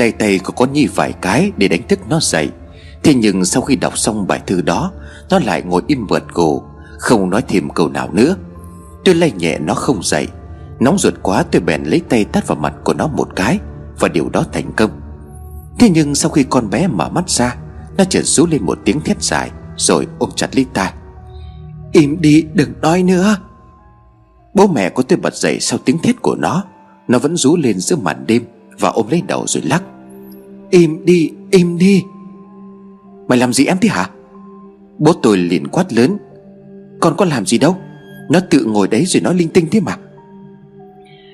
Lay tay của con Nhi vài cái để đánh thức nó dậy. Thế nhưng sau khi đọc xong bài thư đó, Nó lại ngồi im bật cổ Không nói thêm câu nào nữa. Tôi lay nhẹ nó không dậy. Nóng ruột quá, tôi bèn lấy tay tát vào mặt của nó một cái, Và điều đó thành công. Thế nhưng sau khi con bé mở mắt ra, Nó chợt rú lên một tiếng thét dài, Rồi ôm chặt lấy ta. Im đi, đừng nói nữa. Bố mẹ của tôi bật dậy sau tiếng thét của nó. Nó vẫn rú lên giữa màn đêm. Và ôm lấy đầu rồi lắc. Im đi im đi. Mày làm gì em thế hả? Bố tôi liền quát lớn. Con có làm gì đâu. Nó tự ngồi đấy rồi nói linh tinh thế mà.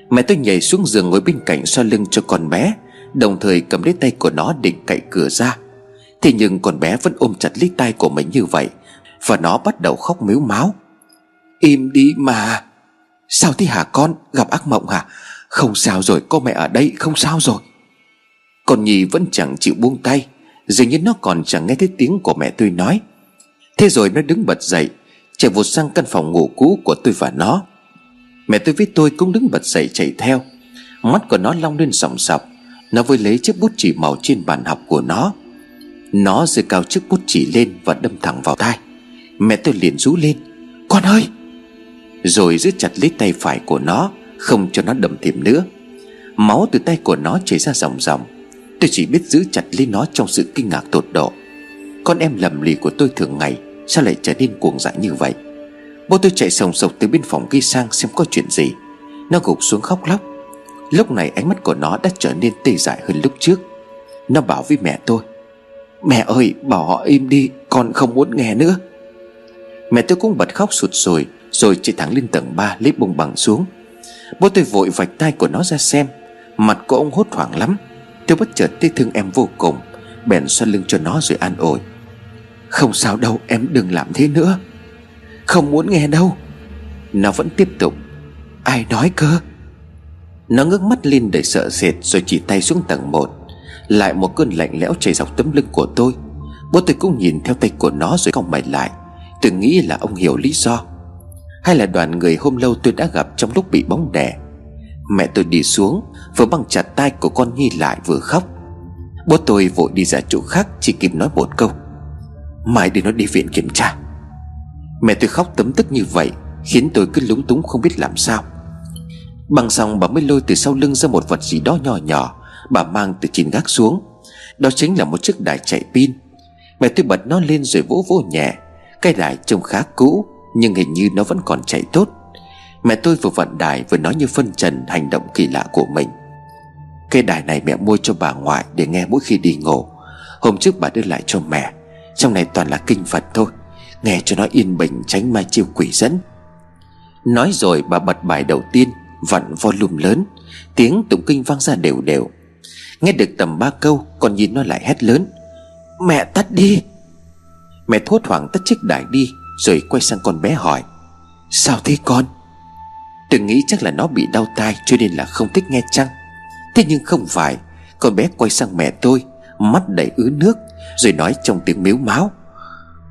Mẹ tôi nhảy xuống giường ngồi bên cạnh xoa lưng cho con bé, Đồng thời cầm lấy tay của nó định cậy cửa ra. Thế nhưng con bé vẫn ôm chặt lấy tay của mình như vậy, Và nó bắt đầu khóc miếu máu. Im đi mà. Sao thế hả con? Gặp ác mộng hả? Không sao rồi, có mẹ ở đây, không sao rồi. Con Nhi vẫn chẳng chịu buông tay, Dường như nó còn chẳng nghe thấy tiếng của mẹ tôi nói. Thế rồi nó đứng bật dậy, Chạy vụt sang căn phòng ngủ cũ của tôi và nó. Mẹ tôi với tôi cũng đứng bật dậy chạy theo. Mắt của nó long lên sòng sọc, Nó vừa lấy chiếc bút chỉ màu trên bàn học của nó. Nó giơ cao chiếc bút chỉ lên và đâm thẳng vào tai. Mẹ tôi liền rú lên, Con ơi! Rồi giữ chặt lấy tay phải của nó không cho nó đầm thêm nữa. Máu từ tay của nó chảy ra dòng dòng Tôi chỉ biết giữ chặt lấy nó trong sự kinh ngạc tột độ. Con em lầm lì của tôi thường ngày, Sao lại trở nên cuồng dại như vậy? Bố tôi chạy sồng sộc từ bên phòng ghi sang xem có chuyện gì. Nó gục xuống khóc lóc. Lúc này ánh mắt của nó đã trở nên tê dại hơn lúc trước. Nó bảo với mẹ tôi, Mẹ ơi, bảo họ im đi, Con không muốn nghe nữa. Mẹ tôi cũng bật khóc sụt sùi, Rồi chạy thẳng lên tầng 3 lấy bông bằng xuống. Bố tôi vội vạch tay của nó ra xem. Mặt của ông hốt hoảng lắm. Tôi bất chợt thấy thương em vô cùng, Bèn xoay lưng cho nó rồi an ủi. Không sao đâu, em đừng làm thế nữa. Không muốn nghe đâu. Nó vẫn tiếp tục. Ai nói cơ? Nó ngước mắt lên đầy sợ sệt Rồi chỉ tay xuống tầng 1 Lại một cơn lạnh lẽo chảy dọc tấm lưng của tôi. Bố tôi cũng nhìn theo tay của nó rồi còng mày lại. Tôi nghĩ là ông hiểu lý do. Hay là đoàn người hôm lâu tôi đã gặp trong lúc bị bóng đè. Mẹ tôi đi xuống, Vừa băng chặt tay của con Nhi lại vừa khóc. Bố tôi vội đi ra chỗ khác Chỉ kịp nói một câu. Mai để nó đi viện kiểm tra. Mẹ tôi khóc tấm tức như vậy, Khiến tôi cứ lúng túng không biết làm sao. Bằng xong bà mới lôi từ sau lưng ra một vật gì đó nhỏ nhỏ, Bà mang từ trên gác xuống. Đó chính là một chiếc đài chạy pin. Mẹ tôi bật nó lên rồi vỗ vỗ nhẹ. Cái đài trông khá cũ. Nhưng hình như nó vẫn còn chạy tốt. Mẹ tôi vừa vận đài vừa nói như phân trần hành động kỳ lạ của mình. Cây đài này mẹ mua cho bà ngoại để nghe mỗi khi đi ngủ. Hôm trước bà đưa lại cho mẹ, Trong này toàn là kinh Phật thôi. Nghe cho nó yên bình, tránh mai chiêu quỷ dẫn. Nói rồi bà bật bài đầu tiên, Vặn volume lớn. Tiếng tụng kinh vang ra đều đều. Nghe được tầm ba câu Còn nhìn nó lại hét lớn. Mẹ tắt đi. Mẹ thốt hoảng tắt chiếc đài đi. Rồi quay sang con bé hỏi, Sao thế con? Từng nghĩ chắc là nó bị đau tai Cho nên là không thích nghe chăng? Thế nhưng không phải, Con bé quay sang mẹ tôi, Mắt đầy ứ nước, Rồi nói trong tiếng miếu máu,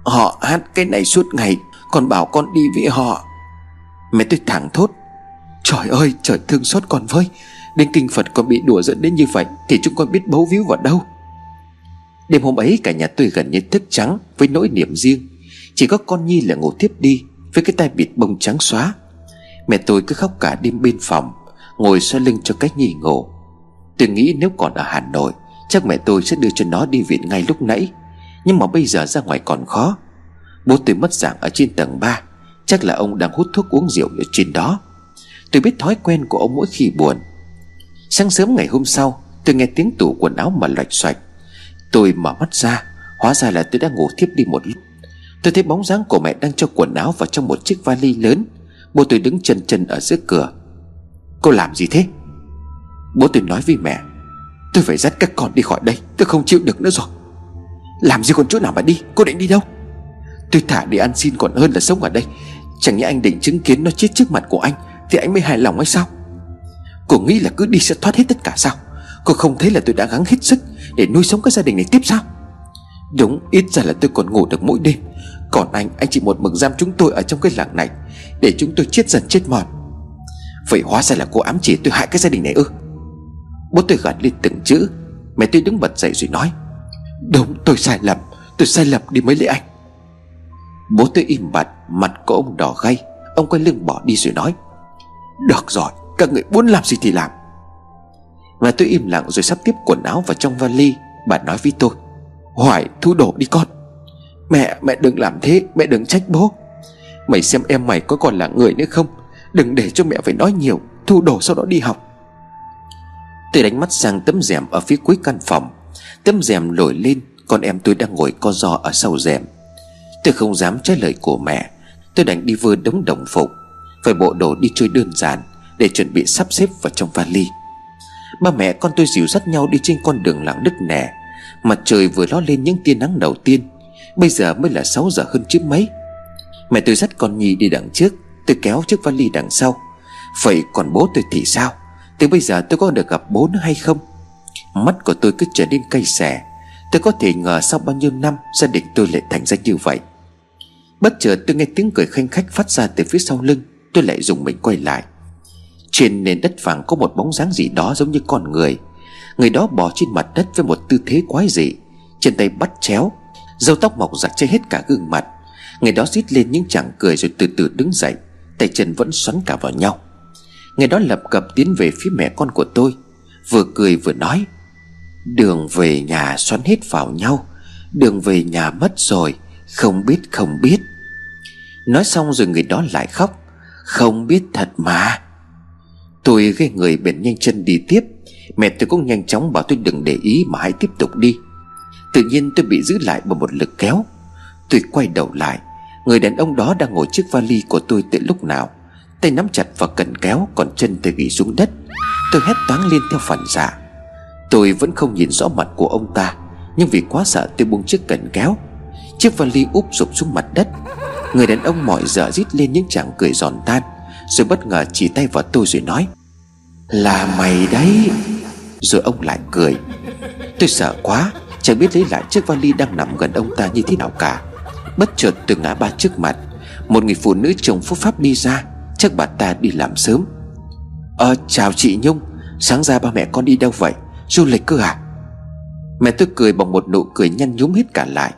Họ hát cái này suốt ngày Còn bảo con đi với họ. Mẹ tôi thẳng thốt, Trời ơi, trời thương xót con với Đến kinh Phật con bị đùa dẫn đến như vậy Thì chúng con biết bấu víu vào đâu. Đêm hôm ấy cả nhà tôi gần như thức trắng Với nỗi niềm riêng. Chỉ có con Nhi là ngủ tiếp đi, Với cái tay bịt bông trắng xóa. Mẹ tôi cứ khóc cả đêm bên phòng, Ngồi xoay lưng cho cách Nhi ngủ. Tôi nghĩ nếu còn ở Hà Nội, Chắc mẹ tôi sẽ đưa cho nó đi viện ngay lúc nãy. Nhưng mà bây giờ ra ngoài còn khó. Bố tôi mất dạng ở trên tầng 3 Chắc là ông đang hút thuốc uống rượu ở trên đó. Tôi biết thói quen của ông mỗi khi buồn. Sáng sớm ngày hôm sau, Tôi nghe tiếng tủ quần áo mà loạch xoạch. Tôi mở mắt ra, Hóa ra là tôi đã ngủ thiếp đi một lúc. Tôi thấy bóng dáng của mẹ đang cho quần áo vào trong một chiếc vali lớn. Bố tôi đứng chân chân ở giữa cửa. Cô làm gì thế? Bố tôi nói với mẹ, Tôi phải dắt các con đi khỏi đây, Tôi không chịu được nữa rồi. Làm gì còn chỗ nào mà đi? Cô định đi đâu? Tôi thả đi ăn xin còn hơn là sống ở đây. Chẳng nhẽ anh định chứng kiến nó chết trước mặt của anh, Thì anh mới hài lòng hay sao? Cô nghĩ là cứ đi sẽ thoát hết tất cả sao? Cô không thấy là tôi đã gắng hết sức Để nuôi sống cái gia đình này tiếp sao? Đúng, ít ra là tôi còn ngủ được mỗi đêm. Còn anh Anh chỉ một mực giam chúng tôi ở trong cái làng này, Để chúng tôi chết dần chết mòn. Vậy hóa ra là cô ám chỉ tôi hại cái gia đình này ư? Bố tôi gạt lên từng chữ, Mẹ tôi đứng bật dậy rồi nói, Đúng, tôi sai lầm, Tôi sai lầm đi mới lấy anh. Bố tôi im bặt, Mặt của ông đỏ gay, Ông quay lưng bỏ đi rồi nói, Được rồi, Các người muốn làm gì thì làm. Mẹ tôi im lặng rồi sắp tiếp quần áo vào trong vali, Bà nói với tôi, Hoài thu đổ đi con. Mẹ mẹ đừng làm thế, Mẹ đừng trách bố. Mày xem em mày có còn là người nữa không? Đừng để cho mẹ phải nói nhiều, Thu đồ sau đó đi học. Tôi đánh mắt sang tấm rèm ở phía cuối căn phòng. Tấm rèm nổi lên, Con em tôi đang ngồi co giò ở sau rèm. Tôi không dám trái lời của mẹ. Tôi đành đi vơ đống đồng phục, Phải bộ đồ đi chơi đơn giản Để chuẩn bị sắp xếp vào trong vali. Ba mẹ con tôi dìu dắt nhau đi trên con đường làng đứt nẻ Mặt trời vừa ló lên những tia nắng đầu tiên Bây giờ mới là 6 giờ hơn chứ mấy. Mẹ tôi dắt con Nhi đi đằng trước, Tôi kéo chiếc vali đằng sau. Vậy còn bố tôi thì sao? Từ bây giờ tôi có được gặp bố nữa hay không? Mắt của tôi cứ trở nên cay xẻ Tôi có thể ngờ sau bao nhiêu năm Gia đình tôi lại thành ra như vậy. Bất chợt tôi nghe tiếng cười khanh khách phát ra từ phía sau lưng, Tôi lại dùng mình quay lại. Trên nền đất vàng có một bóng dáng gì đó giống như con người. Người đó bò trên mặt đất với một tư thế quái dị Trên tay bắt chéo Dâu tóc mọc giặt che hết cả gương mặt. Người đó rít lên những chàng cười rồi từ từ đứng dậy, Tay chân vẫn xoắn cả vào nhau. Người đó lập cập tiến về phía mẹ con của tôi, Vừa cười vừa nói, Đường về nhà xoắn hết vào nhau, Đường về nhà mất rồi, Không biết không biết. Nói xong rồi người đó lại khóc, Không biết thật mà. Tôi gây người bèn nhanh chân đi tiếp. Mẹ tôi cũng nhanh chóng bảo tôi đừng để ý Mà hãy tiếp tục đi. Tự nhiên tôi bị giữ lại bởi một lực kéo. Tôi quay đầu lại, Người đàn ông đó đang ngồi chiếc vali của tôi từ lúc nào. Tay nắm chặt vào cần kéo, Còn chân tôi gỉ xuống đất. Tôi hét toáng lên theo phản xạ. Tôi vẫn không nhìn rõ mặt của ông ta, Nhưng vì quá sợ tôi buông chiếc cần kéo. Chiếc vali úp sụp xuống mặt đất. Người đàn ông mỏi dở rít lên những chàng cười giòn tan, Rồi bất ngờ chỉ tay vào tôi rồi nói, Là mày đấy. Rồi ông lại cười. Tôi sợ quá Chẳng biết lấy lại chiếc vali đang nằm gần ông ta như thế nào cả. Bất chợt từ ngã ba trước mặt Một người phụ nữ chồng phúc pháp đi ra Chắc bà ta đi làm sớm. Ờ chào chị Nhung Sáng ra ba mẹ con đi đâu vậy? Du lịch cơ à? Mẹ tôi cười bằng một nụ cười nhăn nhúm hết cả lại.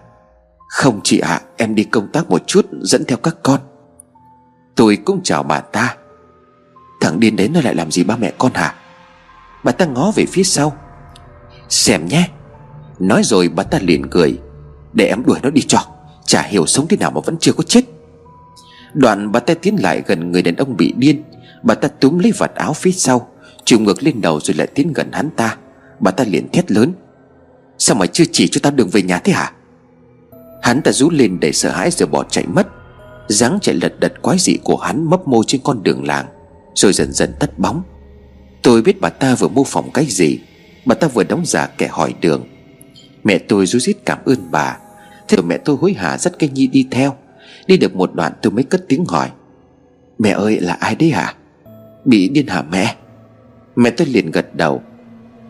Không chị ạ à, Em đi công tác một chút dẫn theo các con. Tôi cũng chào bà ta. Thằng điên đến nó lại làm gì ba mẹ con hả? Bà ta ngó về phía sau. Xem nhé Nói rồi bà ta liền cười. Để em đuổi nó đi cho, Chả hiểu sống thế nào mà vẫn chưa có chết. Đoạn bà ta tiến lại gần người đàn ông bị điên. Bà ta túm lấy vạt áo phía sau Trùng ngược lên đầu rồi lại tiến gần hắn ta. Bà ta liền thét lớn. Sao mà chưa chỉ cho tao đường về nhà thế hả? Hắn ta rú lên để sợ hãi rồi bỏ chạy mất. Dáng chạy lật đật quái dị của hắn mấp mô trên con đường làng, Rồi dần dần tắt bóng. Tôi biết bà ta vừa mô phỏng cái gì. Bà ta vừa đóng giả kẻ hỏi đường. Mẹ tôi rú rít cảm ơn bà. Thế rồi mẹ tôi hối hả dắt cây nhi đi theo. Đi được một đoạn tôi mới cất tiếng hỏi. Mẹ ơi, là ai đấy hả? Bị điên hả mẹ? Mẹ tôi liền gật đầu.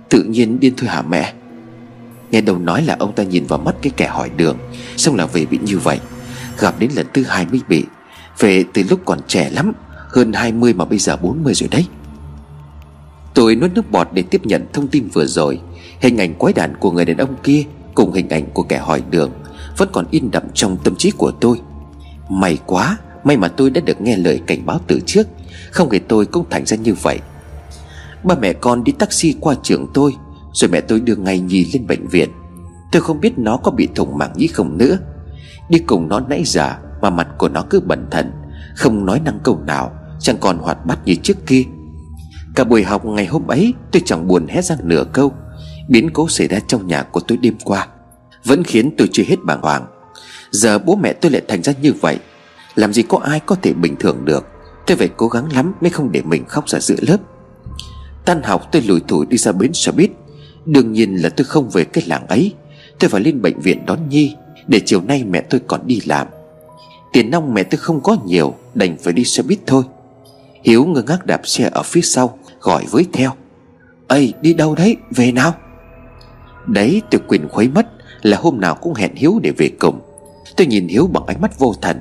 Tự nhiên điên thôi hả mẹ? Nghe đầu nói là ông ta nhìn vào mắt cái kẻ hỏi đường, Xong là về bị như vậy. Gặp đến lần thứ hai mới bị. Về từ lúc còn trẻ lắm, Hơn 20 mà bây giờ 40 rồi đấy. Tôi nuốt nước bọt để tiếp nhận thông tin vừa rồi. Hình ảnh quái đản của người đàn ông kia Cùng hình ảnh của kẻ hỏi đường Vẫn còn in đậm trong tâm trí của tôi. May quá, May mà tôi đã được nghe lời cảnh báo từ trước, Không thì tôi cũng thành ra như vậy. Ba mẹ con đi taxi qua trường tôi, Rồi mẹ tôi đưa ngay Nhi lên bệnh viện. Tôi không biết nó có bị thủng màng nhĩ không nữa. Đi cùng nó nãy giờ Mà mặt của nó cứ bẩn thận, Không nói năng câu nào, Chẳng còn hoạt bát như trước kia. Cả buổi học ngày hôm ấy Tôi chẳng buồn hét ra nửa câu. Biến cố xảy ra trong nhà của tôi đêm qua, Vẫn khiến tôi chưa hết bàng hoàng. Giờ bố mẹ tôi lại thành ra như vậy, Làm gì có ai có thể bình thường được. Tôi phải cố gắng lắm mới không để mình khóc ra giữa lớp. Tan học tôi lùi thủi đi ra bến xe buýt. Đương nhiên là tôi không về cái làng ấy. Tôi phải lên bệnh viện đón Nhi, Để chiều nay mẹ tôi còn đi làm. Tiền nong mẹ tôi không có nhiều, Đành phải đi xe buýt thôi. Hiếu ngơ ngác đạp xe ở phía sau, Gọi với theo. Ây, đi đâu đấy? Về nào? Đấy, tôi quyền khuấy mất Là hôm nào cũng hẹn Hiếu để về cùng Tôi nhìn Hiếu bằng ánh mắt vô thần.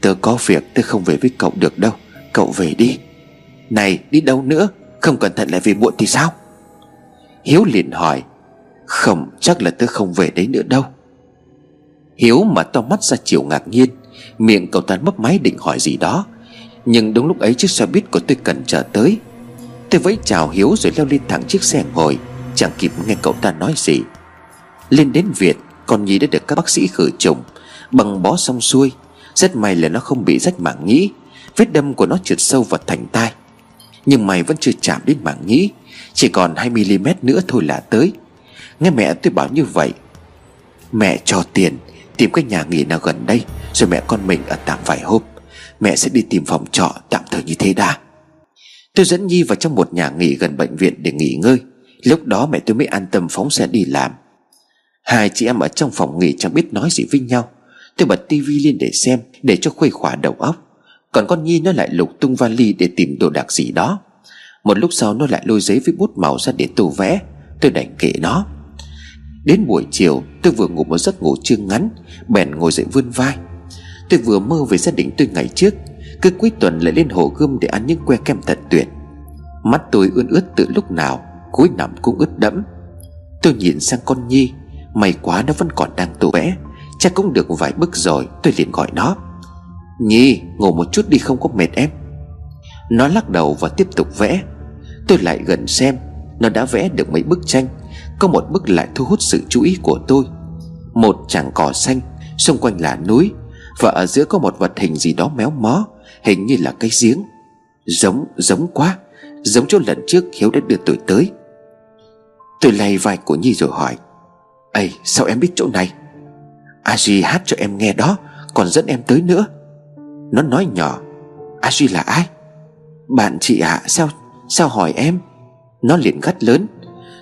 Tớ có việc tôi không về với cậu được đâu. Cậu về đi. Này, đi đâu nữa? Không cẩn thận lại về muộn thì sao? Hiếu liền hỏi. Không, chắc là tớ không về đấy nữa đâu. Hiếu mà to mắt ra chiều ngạc nhiên. Miệng cậu ta mấp máy định hỏi gì đó. Nhưng đúng lúc ấy chiếc xe buýt của tôi cần chờ tới. Tôi vẫy chào Hiếu rồi leo lên thẳng chiếc xe ngồi. Chẳng kịp nghe cậu ta nói gì. Lên đến Việt, Con Nhi đã được các bác sĩ khử trùng. Bằng bó xong xuôi, Rất may là nó không bị rách mảng nhĩ. Vết đâm của nó trượt sâu vào thành tai. Nhưng mày vẫn chưa chạm đến mảng nhĩ, Chỉ còn 2mm nữa thôi là tới. Nghe mẹ tôi bảo như vậy, Mẹ cho tiền, Tìm cái nhà nghỉ nào gần đây, Rồi mẹ con mình ở tạm vài hôm. Mẹ sẽ đi tìm phòng trọ tạm thời như thế đã. Tôi dẫn Nhi vào trong một nhà nghỉ gần bệnh viện để nghỉ ngơi. Lúc đó mẹ tôi mới an tâm phóng xe đi làm. Hai chị em ở trong phòng nghỉ chẳng biết nói gì với nhau. Tôi bật tivi lên để xem, Để cho khuây khỏa đầu óc. Còn con Nhi nó lại lục tung vali để tìm đồ đạc gì đó. Một lúc sau nó lại lôi giấy với bút màu ra để tô vẽ. Tôi đành kệ nó. Đến buổi chiều, tôi vừa ngủ một giấc ngủ chưa ngắn, Bèn ngồi dậy vươn vai. Tôi vừa mơ về gia đình tôi ngày trước, Cứ cuối tuần lại lên hồ gươm để ăn những que kem thật tuyệt. Mắt tôi ươn ướt từ lúc nào Cuối nằm cũng ướt đẫm. Tôi nhìn sang con Nhi May quá nó vẫn còn đang tô vẽ Chắc cũng được vài bức rồi Tôi liền gọi nó. Nhi ngủ một chút đi không có mệt em. Nó lắc đầu và tiếp tục vẽ. Tôi lại gần xem Nó đã vẽ được mấy bức tranh Có một bức lại thu hút sự chú ý của tôi. Một chàng cỏ xanh Xung quanh là núi Và ở giữa có một vật hình gì đó méo mó Hình như là cây giếng. Giống, giống quá Giống chỗ lần trước Hiếu đã đưa tôi tới. Tôi lay vai của Nhi rồi hỏi Ây sao em biết chỗ này? A Duy hát cho em nghe đó Còn dẫn em tới nữa. Nó nói nhỏ A Duy là ai? Bạn chị ạ à, sao Sao hỏi em? Nó liền gắt lớn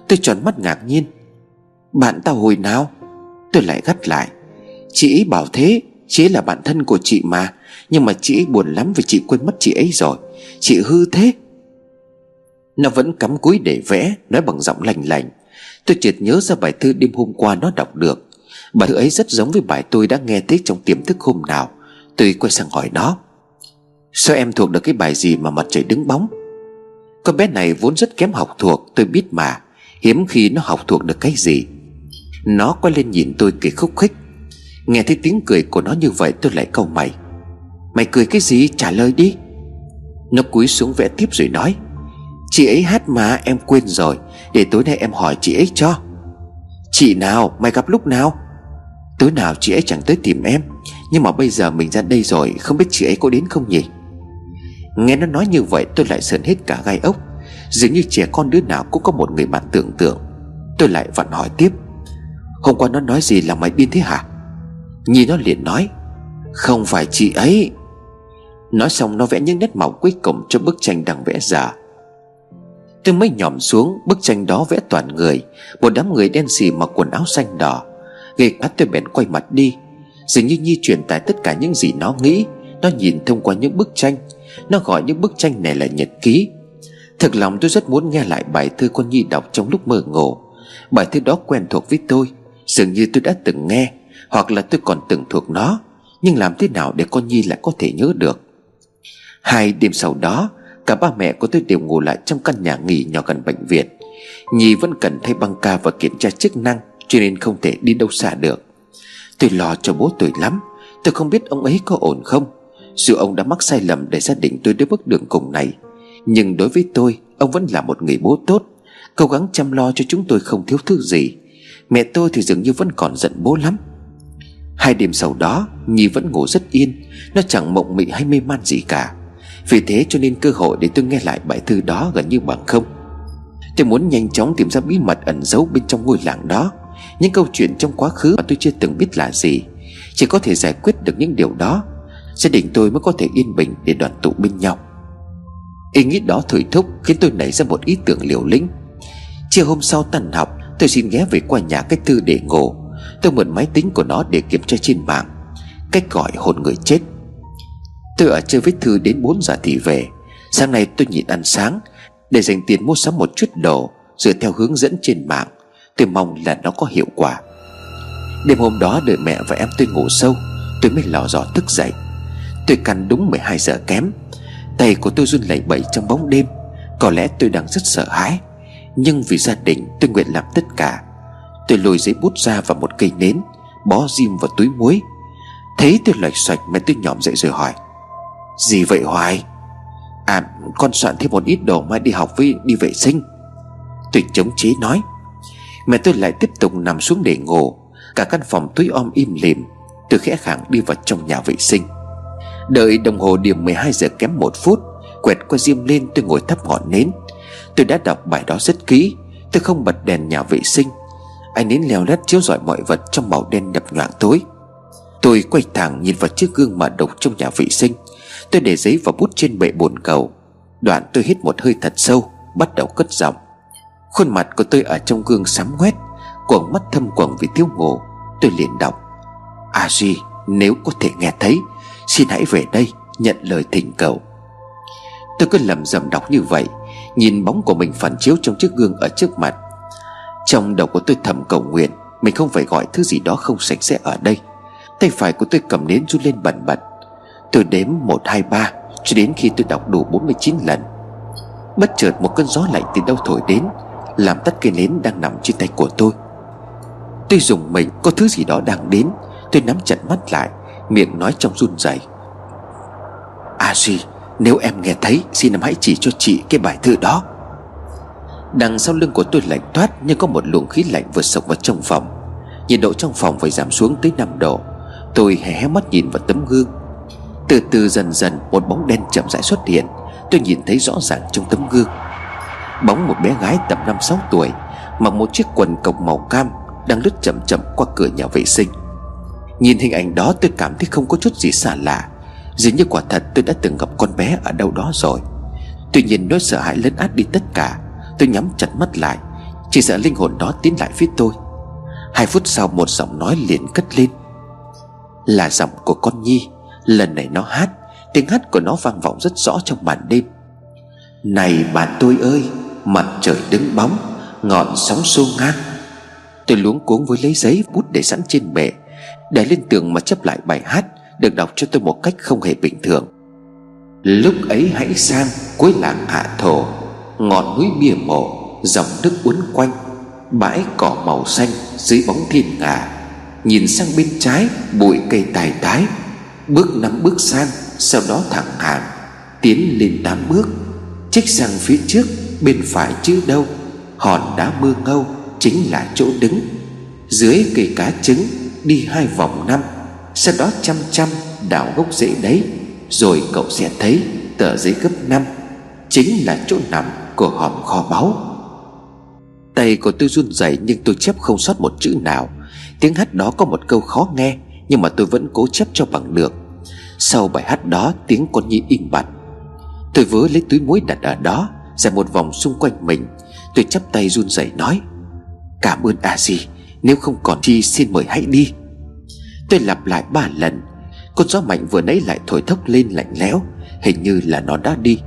Tôi tròn mắt ngạc nhiên. Bạn tao hồi nào? Tôi lại gắt lại Chị ấy bảo thế Chị ấy là bạn thân của chị mà Nhưng mà chị ấy buồn lắm vì chị quên mất chị ấy rồi. Chị hư thế. Nó vẫn cắm cúi để vẽ, Nói bằng giọng lành lành. Tôi chợt nhớ ra bài thư đêm hôm qua nó đọc được. Bài thư ấy rất giống với bài tôi đã nghe thấy trong tiềm thức hôm nào. Tôi quay sang hỏi nó, Sao em thuộc được cái bài gì mà mặt trời đứng bóng? Con bé này vốn rất kém học thuộc, Tôi biết mà. Hiếm khi nó học thuộc được cái gì. Nó quay lên nhìn tôi cười khúc khích. Nghe thấy tiếng cười của nó như vậy, tôi lại câu mày. Mày cười cái gì? Trả lời đi. Nó cúi xuống vẽ tiếp rồi nói Chị ấy hát mà, em quên rồi. Để tối nay em hỏi chị ấy cho. Chị nào? Mày gặp lúc nào? Tối nào chị ấy chẳng tới tìm em. Nhưng mà bây giờ mình ra đây rồi, Không biết chị ấy có đến không nhỉ? Nghe nó nói như vậy, tôi lại sợn hết cả gai ốc. Dường như trẻ con đứa nào cũng có một người bạn tưởng tượng. Tôi lại vặn hỏi tiếp. Hôm qua nó nói gì là mày điên thế hả? Nhi nó liền nói. Không phải chị ấy. Nói xong nó vẽ những nét màu cuối cùng cho bức tranh đang vẽ giả. Tôi mới nhòm xuống, Bức tranh đó vẽ toàn người. Một đám người đen xì mặc quần áo xanh đỏ. Ghê quá tôi bèn quay mặt đi. Dường như Nhi truyền tải tất cả những gì nó nghĩ. Nó nhìn thông qua những bức tranh. Nó gọi những bức tranh này là nhật ký. Thực lòng tôi rất muốn nghe lại bài thơ con Nhi đọc trong lúc mơ ngủ Bài thơ đó quen thuộc với tôi. Dường như tôi đã từng nghe, Hoặc là tôi còn từng thuộc nó. Nhưng làm thế nào để con Nhi lại có thể nhớ được? Hai đêm sau đó Cả ba mẹ của tôi đều ngủ lại trong căn nhà nghỉ nhỏ gần bệnh viện. Nhi vẫn cần thay băng ca và kiểm tra chức năng, Cho nên không thể đi đâu xa được. Tôi lo cho bố tôi lắm. Tôi không biết ông ấy có ổn không. Dù ông đã mắc sai lầm để gia đình tôi đến bước đường cùng này, Nhưng đối với tôi, Ông vẫn là một người bố tốt, Cố gắng chăm lo cho chúng tôi không thiếu thứ gì. Mẹ tôi thì dường như vẫn còn giận bố lắm. Hai đêm sau đó, Nhi vẫn ngủ rất yên, Nó chẳng mộng mị hay mê man gì cả. Vì thế cho nên cơ hội để tôi nghe lại bài thư đó gần như bằng không. Tôi muốn nhanh chóng tìm ra bí mật ẩn giấu bên trong ngôi làng đó. Những câu chuyện trong quá khứ mà tôi chưa từng biết là gì. Chỉ có thể giải quyết được những điều đó. Gia đình tôi mới có thể yên bình để đoàn tụ bên nhau. Ý nghĩ đó thổi thúc khiến tôi nảy ra một ý tưởng liều lĩnh. Chiều hôm sau tan học, Tôi xin ghé về qua nhà cái thư để ngủ Tôi mượn máy tính của nó để kiểm tra trên mạng. Cách gọi hồn người chết. Tôi ở chơi với Thư đến 4 giờ thì về. Sáng nay tôi nhịn ăn sáng, Để dành tiền mua sắm một chút đồ, Dựa theo hướng dẫn trên mạng. Tôi mong là nó có hiệu quả. Đêm hôm đó đợi mẹ và em tôi ngủ sâu, Tôi mới lò dò thức dậy. Tôi căn đúng 12 giờ kém. Tay của tôi run lẩy bẩy trong bóng đêm. Có lẽ tôi đang rất sợ hãi, Nhưng vì gia đình tôi nguyện làm tất cả. Tôi lôi giấy bút ra và một cây nến, Bó diêm vào túi muối. Thấy tôi lệch xoạch mẹ tôi nhỏm dậy rồi hỏi gì vậy Hoài? À con soạn thêm một ít đồ mai đi học với, đi vệ sinh. Tôi chống chế nói. Mẹ tôi lại tiếp tục nằm xuống để ngủ. Cả căn phòng tối om im lìm. Tôi khẽ khàng đi vào trong nhà vệ sinh. Đợi đồng hồ điểm 12 giờ kém một phút, Quẹt qua diêm lên tôi ngồi thắp ngọn nến. Tôi đã đọc bài đó rất kỹ. Tôi không bật đèn nhà vệ sinh. Ánh nến leo lét chiếu rọi mọi vật trong màu đen đập nhoạng tối. Tôi quay thẳng nhìn vào chiếc gương mà đục trong nhà vệ sinh. Tôi để giấy và bút trên bệ bồn cầu. Đoạn tôi hít một hơi thật sâu, Bắt đầu cất giọng. Khuôn mặt của tôi ở trong gương sám quét Quầng mắt thâm quầng vì thiếu ngủ. Tôi liền đọc. A Di, nếu có thể nghe thấy, Xin hãy về đây, nhận lời thỉnh cầu. Tôi cứ lầm rầm đọc như vậy, Nhìn bóng của mình phản chiếu trong chiếc gương ở trước mặt. Trong đầu của tôi thầm cầu nguyện, Mình không phải gọi thứ gì đó không sạch sẽ ở đây. Tay phải của tôi cầm nến run lên bẩn bật. Tôi đếm 1, 2, 3 Cho đến khi tôi đọc đủ 49 lần. Bất chợt một cơn gió lạnh từ đâu thổi đến Làm tắt cây nến đang nằm trên tay của tôi. Tôi dùng mình có thứ gì đó đang đến. Tôi nắm chặt mắt lại Miệng nói trong run rẩy. A Di Nếu em nghe thấy Xin em hãy chỉ cho chị cái bài thư đó. Đằng sau lưng của tôi lạnh toát Nhưng có một luồng khí lạnh vừa sộc vào trong phòng. Nhiệt độ trong phòng phải giảm xuống tới 5 độ. Tôi hé hé mắt nhìn vào tấm gương. Từ từ dần dần Một bóng đen chậm rãi xuất hiện. Tôi nhìn thấy rõ ràng trong tấm gương. Bóng một bé gái tầm 5-6 tuổi, Mặc một chiếc quần cộc màu cam, Đang lướt chậm chậm qua cửa nhà vệ sinh. Nhìn hình ảnh đó tôi cảm thấy không có chút gì xa lạ. Dường như quả thật tôi đã từng gặp con bé ở đâu đó rồi. Tuy nhiên nỗi sợ hãi lấn át đi tất cả, Tôi nhắm chặt mắt lại. Chỉ sợ linh hồn đó tiến lại phía tôi. Hai phút sau một giọng nói liền cất lên. Là giọng của con Nhi. Lần này nó hát, Tiếng hát của nó vang vọng rất rõ trong màn đêm. Này bạn tôi ơi, Mặt trời đứng bóng, Ngọn sóng xô ngang. Tôi luống cuống với lấy giấy bút để sẵn trên bệ, Để lên tường mà chấp lại bài hát, Được đọc cho tôi một cách không hề bình thường. Lúc ấy hãy sang cuối làng hạ thổ, Ngọn núi bia mộ, Dòng nước uốn quanh, Bãi cỏ màu xanh dưới bóng thiên ngà. Nhìn sang bên trái, Bụi cây tài tái Bước năm bước sang, Sau đó thẳng hàng, Tiến lên tám bước. Trích sang phía trước, Bên phải chứ đâu, Hòn đá mưa ngâu Chính là chỗ đứng. Dưới cây cá trứng, Đi hai vòng năm, Sau đó chăm chăm đào gốc rễ đấy. Rồi cậu sẽ thấy Tờ giấy gấp năm, Chính là chỗ nằm của hòm kho báu. Tay của tôi run rẩy nhưng tôi chép không sót một chữ nào. Tiếng hát đó có một câu khó nghe nhưng mà tôi vẫn cố chấp cho bằng được. Sau bài hát đó, tiếng con nhi im bặt. Tôi vớ lấy túi muối đặt ở đó Giải một vòng xung quanh mình. Tôi chắp tay run rẩy nói, Cảm ơn a di, Nếu không còn chi xin mời hãy đi. Tôi lặp lại ba lần. Con gió mạnh vừa nãy lại thổi thốc lên lạnh lẽo, Hình như là nó đã đi.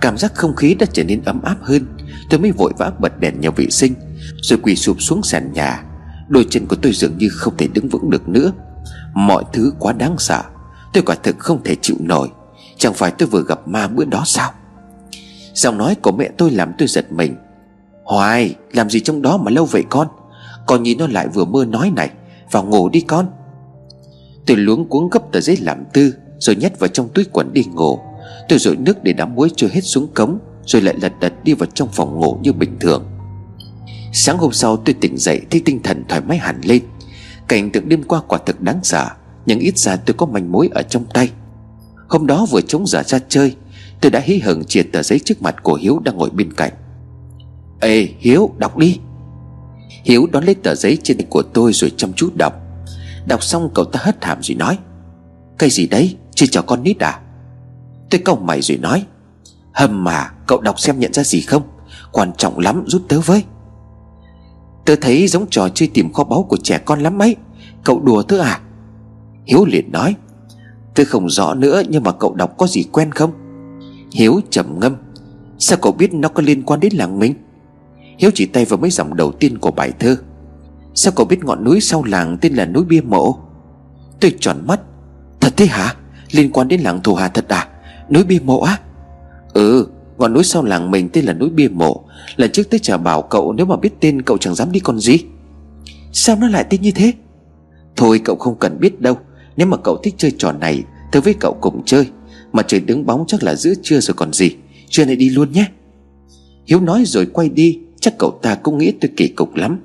Cảm giác không khí đã trở nên ấm áp hơn. Tôi mới vội vã bật đèn nhà vệ sinh, Rồi quỳ sụp xuống sàn nhà. Đôi chân của tôi dường như không thể đứng vững được nữa. Mọi thứ quá đáng sợ. Tôi quả thực không thể chịu nổi. Chẳng phải tôi vừa gặp ma bữa đó sao? Giọng nói của mẹ tôi làm tôi giật mình. Hoài, Làm gì trong đó mà lâu vậy con? Con nhìn nó lại vừa mơ nói này. Vào ngủ đi con. Tôi luống cuống gấp tờ giấy làm tư, Rồi nhét vào trong túi quần đi ngủ. Tôi rội nước để đám muối trôi hết xuống cống, Rồi lại lật đật đi vào trong phòng ngủ như bình thường. Sáng hôm sau tôi tỉnh dậy Thấy tinh thần thoải mái hẳn lên. Cảnh tượng đêm qua quả thực đáng sợ, Nhưng ít ra tôi có manh mối ở trong tay. Hôm đó vừa chống giả ra chơi, Tôi đã hí hửng triệt tờ giấy trước mặt của Hiếu đang ngồi bên cạnh. Ê, Hiếu, đọc đi. Hiếu đón lấy tờ giấy trên tay của tôi rồi chăm chút đọc. Đọc xong cậu ta hất hàm rồi nói, Cái gì đấy? Chưa cho con nít à? Tôi cau mày rồi nói, Hầm mà, cậu đọc xem nhận ra gì không? Quan trọng lắm giúp tớ với. Tớ thấy giống trò chơi tìm kho báu của trẻ con lắm ấy. Cậu đùa tớ à? Hiếu liền nói. Tôi không rõ nữa nhưng mà cậu đọc có gì quen không? Hiếu trầm ngâm. Sao cậu biết nó có liên quan đến làng mình? Hiếu chỉ tay vào mấy dòng đầu tiên của bài thơ. Sao cậu biết ngọn núi sau làng tên là núi bia mộ? Tôi tròn mắt. Thật thế hả? Liên quan đến làng thù hà thật à? Núi bia mộ á? Ừ Ngọn núi sau làng mình tên là núi bia mộ. Lần trước tới chả bảo cậu, Nếu mà biết tên cậu chẳng dám đi con gì. Sao nó lại tin như thế? Thôi cậu không cần biết đâu. Nếu mà cậu thích chơi trò này Tôi với cậu cùng chơi. Mà trời đứng bóng chắc là giữa trưa rồi còn gì. Trưa này đi luôn nhé. Hiếu nói rồi quay đi. Chắc cậu ta cũng nghĩ tôi kỳ cục lắm.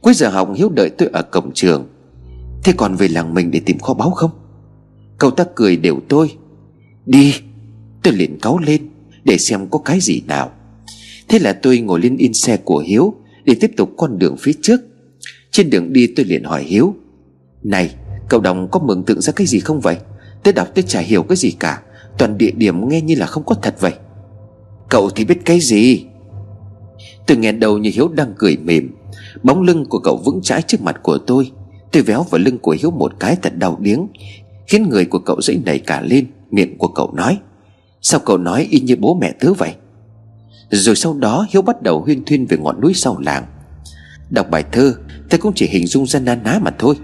Cuối giờ học, Hiếu đợi tôi ở cổng trường. Thế còn về làng mình để tìm kho báu không? Cậu ta cười đều tôi. Đi, Tôi liền cáu lên. Để xem có cái gì nào. Thế là tôi ngồi lên in xe của Hiếu Để tiếp tục con đường phía trước. Trên đường đi tôi liền hỏi Hiếu, Này, cậu đồng có mường tượng ra cái gì không vậy? Tôi đọc tôi chả hiểu cái gì cả, Toàn địa điểm nghe như là không có thật vậy. Cậu thì biết cái gì? Tôi nghe đầu như Hiếu đang cười mềm. Bóng lưng của cậu vững chãi trước mặt của tôi. Tôi véo vào lưng của Hiếu một cái thật đau điếng, Khiến người của cậu dãy nảy cả lên, Miệng của cậu nói. Sao cậu nói y như bố mẹ tớ vậy? Rồi sau đó Hiếu bắt đầu huyên thuyên về ngọn núi sau làng. Đọc bài thơ, Tôi cũng chỉ hình dung ra na ná mà thôi.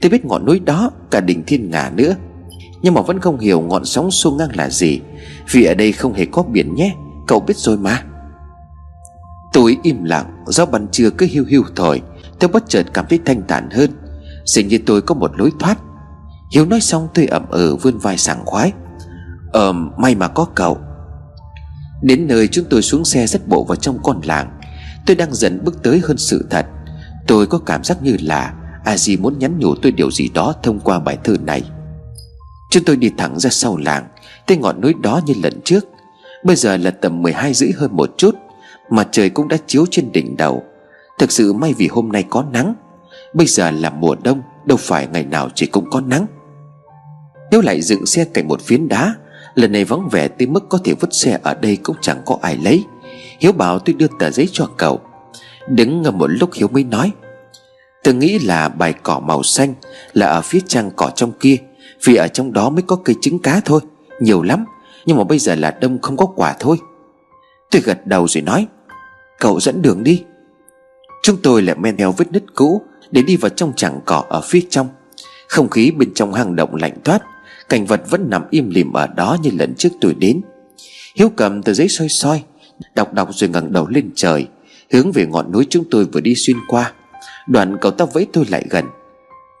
Tôi biết ngọn núi đó, Cả đỉnh thiên ngà nữa. Nhưng mà vẫn không hiểu ngọn sóng xô ngang là gì. Vì ở đây không hề có biển nhé, Cậu biết rồi mà. Tôi im lặng Gió ban trưa cứ hiu hiu thổi Tôi bất chợt cảm thấy thanh thản hơn. Dường như tôi có một lối thoát. Hiếu nói xong, tôi ẩm ừ vươn vai sảng khoái. Ờ may mà có cậu. Đến nơi chúng tôi xuống xe dắt bộ vào trong con làng. Tôi đang dần bước tới hơn sự thật. Tôi có cảm giác như là A Di muốn nhắn nhủ tôi điều gì đó thông qua bài thơ này. Chúng tôi đi thẳng ra sau làng, Tới ngọn núi đó như lần trước. Bây giờ là tầm 12 rưỡi hơn một chút, Mà trời cũng đã chiếu trên đỉnh đầu. Thực sự may vì hôm nay có nắng. Bây giờ là mùa đông, Đâu phải ngày nào chỉ cũng có nắng. Nếu lại dựng xe cạnh một phiến đá Lần này vắng vẻ tới mức có thể vứt xe ở đây cũng chẳng có ai lấy. Hiếu bảo tôi đưa tờ giấy cho cậu. Đứng ngầm một lúc Hiếu mới nói, Tôi nghĩ là bài cỏ màu xanh Là ở phía trang cỏ trong kia, Vì ở trong đó mới có cây trứng cá thôi, Nhiều lắm, Nhưng mà bây giờ là đông không có quả thôi. Tôi gật đầu rồi nói, Cậu dẫn đường đi. Chúng tôi lại men theo vết nứt cũ Để đi vào trong chẳng cỏ ở phía trong. Không khí bên trong hang động lạnh toát Cảnh vật vẫn nằm im lìm ở đó như lần trước tôi đến. Hiếu cầm tờ giấy soi soi, Đọc đọc rồi ngẩng đầu lên trời, Hướng về ngọn núi chúng tôi vừa đi xuyên qua. Đoạn cậu ta vẫy tôi lại gần.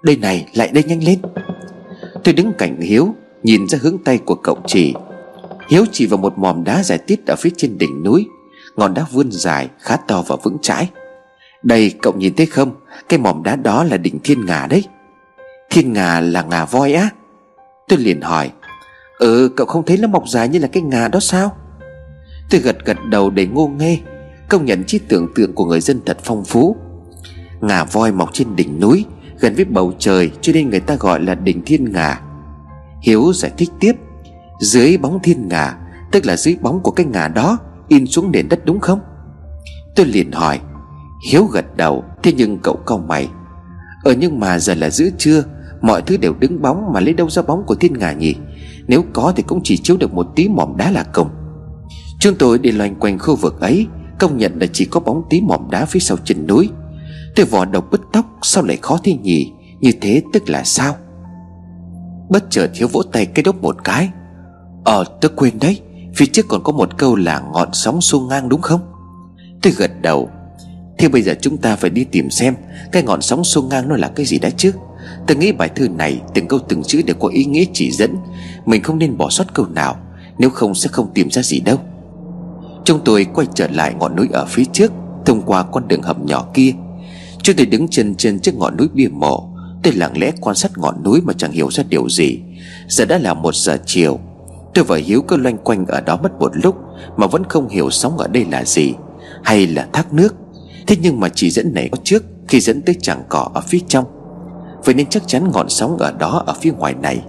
Đây này, lại đây nhanh lên. Tôi đứng cạnh Hiếu, Nhìn ra hướng tay của cậu chỉ Hiếu chỉ vào một mòm đá giải tít ở phía trên đỉnh núi, Ngọn đá vươn dài, khá to và vững chãi. Đây, cậu nhìn thấy không? Cái mỏm đá đó là đỉnh thiên ngà đấy. Thiên ngà là ngà voi á? Tôi liền hỏi Ừ cậu không thấy nó mọc dài như là cái ngà đó sao? Tôi gật gật đầu để ngô nghê, Công nhận trí tưởng tượng của người dân thật phong phú. Ngà voi mọc trên đỉnh núi, Gần với bầu trời, cho nên người ta gọi là đỉnh thiên ngà. Hiếu giải thích tiếp, Dưới bóng thiên ngà, Tức là dưới bóng của cái ngà đó, In xuống nền đất đúng không? Tôi liền hỏi, Hiếu gật đầu, Thế nhưng cậu cau mày Ờ nhưng mà giờ là giữa trưa Mọi thứ đều đứng bóng mà lấy đâu ra bóng của thiên ngà nhỉ? Nếu có thì cũng chỉ chiếu được một tí mỏm đá là cùng Chúng tôi đi loanh quanh khu vực ấy, Công nhận là chỉ có bóng tí mỏm đá phía sau chân núi. Tôi vò đầu bứt tóc, Sao lại khó thế nhỉ? Như thế tức là sao? Bất chợt thiếu vỗ tay cái đốc một cái. Ờ tôi quên đấy, Phía trước còn có một câu là ngọn sóng xô ngang đúng không? Tôi gật đầu. Thế bây giờ chúng ta phải đi tìm xem, Cái ngọn sóng xô ngang nó là cái gì đã chứ? Tôi nghĩ bài thư này Từng câu từng chữ đều có ý nghĩa chỉ dẫn. Mình không nên bỏ sót câu nào, Nếu không sẽ không tìm ra gì đâu. Chúng tôi quay trở lại ngọn núi ở phía trước, Thông qua con đường hầm nhỏ kia. Chúng tôi đứng chân trên chiếc ngọn núi bia mộ. Tôi lặng lẽ quan sát ngọn núi mà chẳng hiểu ra điều gì. Giờ đã là một giờ chiều. Tôi và Hiếu cứ loanh quanh ở đó mất một lúc Mà vẫn không hiểu sóng ở đây là gì, Hay là thác nước. Thế nhưng mà chỉ dẫn này có trước Khi dẫn tới chẳng cỏ ở phía trong. Vậy nên chắc chắn ngọn sóng ở đó ở phía ngoài này.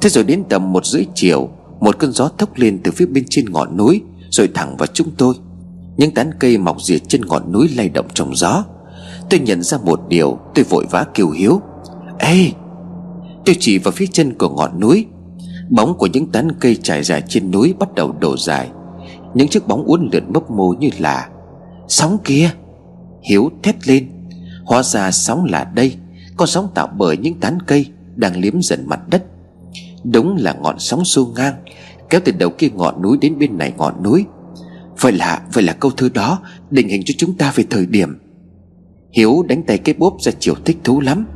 Thế rồi đến tầm một rưỡi chiều, Một cơn gió thốc lên từ phía bên trên ngọn núi, Rồi thẳng vào chúng tôi. Những tán cây mọc rìa trên ngọn núi lay động trong gió. Tôi nhận ra một điều, Tôi vội vã kêu Hiếu. Ê! Tôi chỉ vào phía chân của ngọn núi. Bóng của những tán cây trải dài trên núi bắt đầu đổ dài. Những chiếc bóng uốn lượn mấp mô như là, Sóng kia! Hiếu thét lên, Hóa ra sóng là đây. Con sóng tạo bởi những tán cây Đang liếm dần mặt đất. Đúng là ngọn sóng xô ngang, Kéo từ đầu kia ngọn núi đến bên này ngọn núi. Vậy là vậy là câu thơ đó Định hình cho chúng ta về thời điểm. Hiếu đánh tay cái bốp ra chiều thích thú lắm.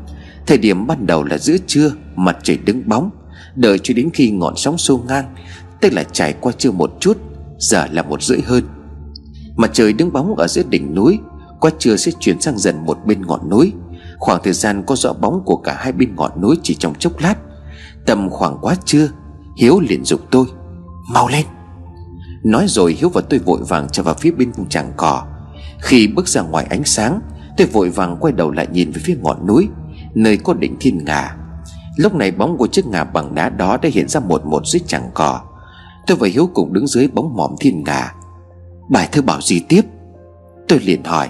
Thời điểm ban đầu là giữa trưa, Mặt trời đứng bóng, Đợi cho đến khi ngọn sóng xô ngang, Tức là trải qua trưa một chút, Giờ là một rưỡi hơn. Mặt trời đứng bóng ở giữa đỉnh núi, Qua trưa sẽ chuyển sang dần một bên ngọn núi. Khoảng thời gian có rõ bóng của cả hai bên ngọn núi chỉ trong chốc lát. Tầm khoảng quá trưa, Hiếu liền dục tôi, Mau lên. Nói rồi Hiếu và tôi vội vàng chạy vào phía bên tràng cỏ. Khi bước ra ngoài ánh sáng, Tôi vội vàng quay đầu lại nhìn về phía ngọn núi, Nơi có đỉnh thiên ngà. Lúc này bóng của chiếc ngà bằng đá đó đã hiện ra một một dưới chẳng cỏ. Tôi và Hiếu cùng đứng dưới bóng mỏm thiên ngà. Bài thơ bảo gì tiếp? Tôi liền hỏi.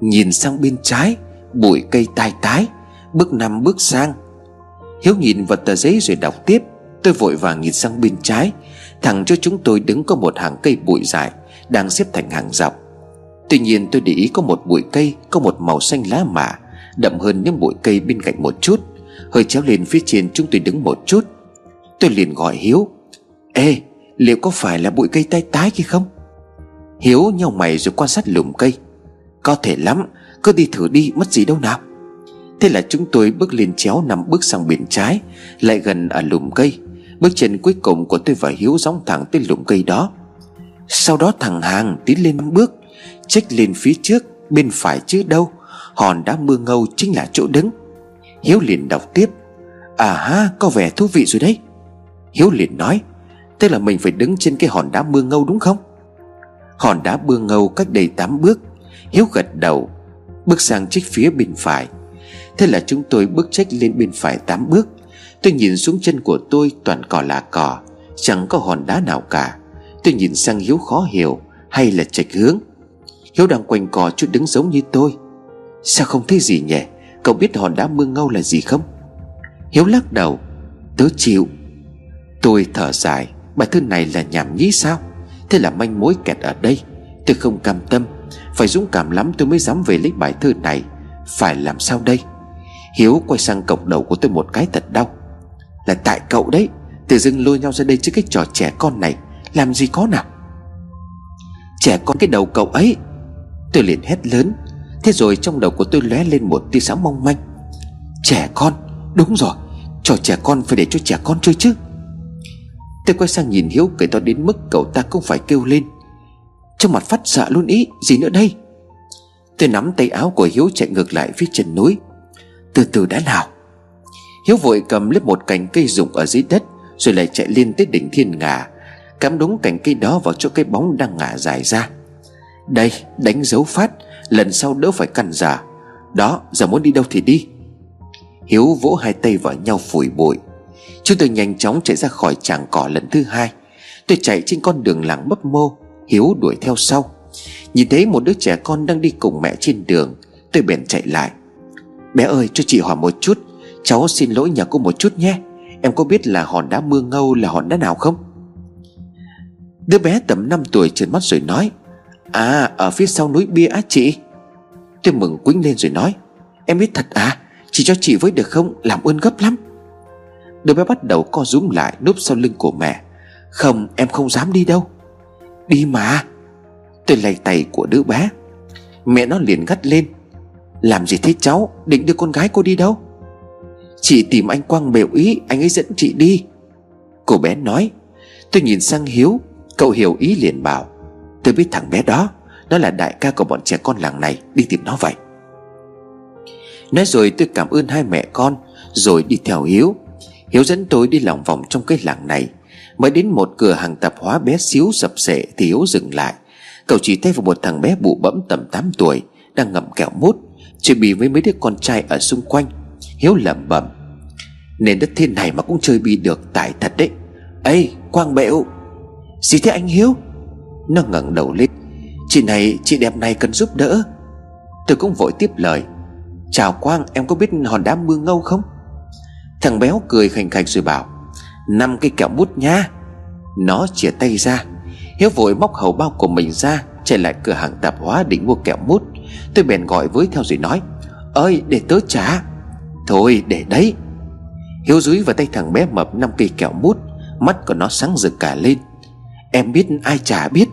Nhìn sang bên trái Bụi cây tai tái, Bước năm bước sang. Hiếu nhìn vào tờ giấy rồi đọc tiếp. Tôi vội vàng nhìn sang bên trái. Thẳng cho chúng tôi đứng có một hàng cây bụi dài, Đang xếp thành hàng dọc. Tuy nhiên tôi để ý có một bụi cây, Có một màu xanh lá mạ, Đậm hơn những bụi cây bên cạnh một chút. Hơi chéo lên phía trên chúng tôi đứng một chút. Tôi liền gọi Hiếu. Ê, liệu có phải là bụi cây tai tái kia không? Hiếu nhau mày rồi quan sát lùm cây. Có thể lắm cứ đi thử đi, mất gì đâu nào. Thế là chúng tôi bước lên chéo nằm bước sang bên trái, Lại gần ở lùm cây. Bước chân cuối cùng của tôi và Hiếu gióng thẳng tới lùm cây đó. Sau đó thằng Hàng tiến lên bước, Trách lên phía trước, Bên phải chứ đâu. Hòn đá mưa ngâu chính là chỗ đứng. Hiếu liền đọc tiếp. À ha, có vẻ thú vị rồi đấy. Hiếu liền nói, Tức là mình phải đứng trên cái hòn đá mưa ngâu đúng không? Hòn đá mưa ngâu cách đây 8 bước. Hiếu gật đầu Bước sang trích phía bên phải. Thế là chúng tôi bước trách lên bên phải 8 bước. Tôi nhìn xuống chân của tôi, toàn cỏ là cỏ, Chẳng có hòn đá nào cả. Tôi nhìn sang Hiếu khó hiểu, Hay là trạch hướng. Hiếu đang quanh cò chút đứng giống như tôi. Sao không thấy gì nhỉ? Cậu biết hòn đá mương ngâu là gì không? Hiếu lắc đầu. Tớ chịu. Tôi thở dài. Bài thơ này là nhảm nhí sao? Thế là manh mối kẹt ở đây. Tôi không cam tâm. Phải dũng cảm lắm tôi mới dám về lấy bài thơ này. Phải làm sao đây? Hiếu quay sang cộng đầu của tôi một cái thật đau. Là tại cậu đấy, Tự dưng lôi nhau ra đây chứ cái trò trẻ con này. Làm gì có nào? Trẻ con cái đầu cậu ấy. Tôi liền hét lớn. Thế rồi trong đầu của tôi lóe lên một tia sáng mong manh. Trẻ con, Đúng rồi, Trò trẻ con phải để cho trẻ con chơi chứ. Tôi quay sang nhìn Hiếu cười to đến mức cậu ta cũng phải kêu lên. Trong mặt phát sợ luôn ý, Gì nữa đây? Tôi nắm tay áo của Hiếu chạy ngược lại phía chân núi. Từ từ đã nào. Hiếu vội cầm lấy một cành cây rụng ở dưới đất, Rồi lại chạy lên tới đỉnh thiên ngà, Cắm đúng cành cây đó vào chỗ cái bóng đang ngả dài ra. Đây, đánh dấu phát, Lần sau đỡ phải căn giả. Đó, giờ muốn đi đâu thì đi. Hiếu vỗ hai tay vào nhau phủi bụi. Chúng tôi nhanh chóng chạy ra khỏi tràng cỏ lần thứ hai. Tôi chạy trên con đường làng mấp mô. Hiếu đuổi theo sau. Nhìn thấy một đứa trẻ con đang đi cùng mẹ trên đường, Tôi bèn chạy lại. Bé ơi, cho chị hỏi một chút, Cháu xin lỗi nhà cô một chút nhé. Em có biết là hòn đá mưa ngâu là hòn đá nào không? Đứa bé tầm 5 tuổi trợn mắt rồi nói À ở phía sau núi bia á chị. Tôi mừng quýnh lên rồi nói, Em biết thật à? Chị cho chị với được không? Làm ơn gấp lắm. Đứa bé bắt đầu co rúm lại núp sau lưng của mẹ, Không, em không dám đi đâu. Đi mà. Tôi lầy tay của đứa bé. Mẹ nó liền gắt lên. Làm gì thế cháu? Định đưa con gái cô đi đâu? Chị tìm anh Quang bèo ý, Anh ấy dẫn chị đi. Cô bé nói. Tôi nhìn sang Hiếu. Cậu hiểu ý liền bảo. Tôi biết thằng bé đó, Nó là đại ca của bọn trẻ con làng này. Đi tìm nó vậy. Nói rồi tôi cảm ơn hai mẹ con, Rồi đi theo Hiếu. Hiếu dẫn tôi đi lòng vòng trong cái làng này. Mới đến một cửa hàng tạp hóa bé xíu sập sệ Thì Hiếu dừng lại. Cậu chỉ tay vào một thằng bé bụ bẫm tầm 8 tuổi, Đang ngậm kẹo mút Chơi bì với mấy đứa con trai ở xung quanh. Hiếu lẩm bẩm, Nền đất thiên này mà cũng chơi bì được Tại thật đấy. Ê, Quang Bẹo. Gì thế anh Hiếu? Nó ngẩng đầu lên, Chị này, chị đẹp này cần giúp đỡ. Tôi cũng vội tiếp lời, Chào Quang, em có biết hòn đá mương ngâu không? Thằng béo cười khành khạch rồi bảo năm cây kẹo bút nha Nó chìa tay ra. Hiếu vội móc hầu bao của mình ra Chạy lại cửa hàng tạp hóa định mua kẹo mút Tôi bèn gọi với theo rồi nói, ơi, để tớ trả. Thôi, để đấy. Hiếu dúi vào tay thằng bé mập năm cây kẹo mút Mắt của nó sáng rực cả lên. Em biết ai trả biết?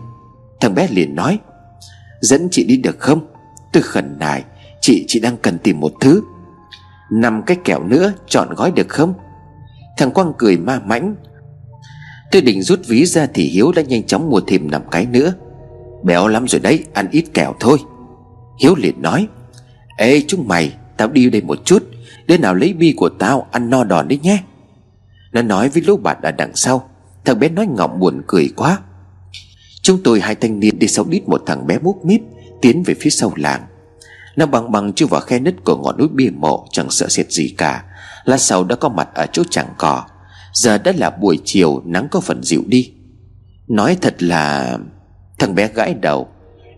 Thằng bé liền nói, Dẫn chị đi được không? Tôi khẩn nài, Chị chị đang cần tìm một thứ. Năm cái kẹo nữa, chọn gói được không? Thằng Quang cười ma mãnh. Tôi định rút ví ra thì Hiếu đã nhanh chóng mua thêm năm cái nữa. Béo lắm rồi đấy, Ăn ít kẹo thôi. Hiếu liền nói, Ê, chúng mày, Tao đi đây một chút, Đứa nào lấy bi của tao ăn no đòn đấy nhé. Nó nói với lũ bạn ở đằng sau. Thằng bé nói ngọng buồn cười quá. Chúng tôi hai thanh niên đi sau đít một thằng bé múp míp Tiến về phía sau làng. Nó bằng bằng chui vào khe nứt của ngọn núi bia mộ, Chẳng sợ sệt gì cả. Lát sau đã có mặt ở chỗ chẳng cỏ. Giờ đã là buổi chiều, nắng có phần dịu đi. Nói thật là, Thằng bé gãi đầu.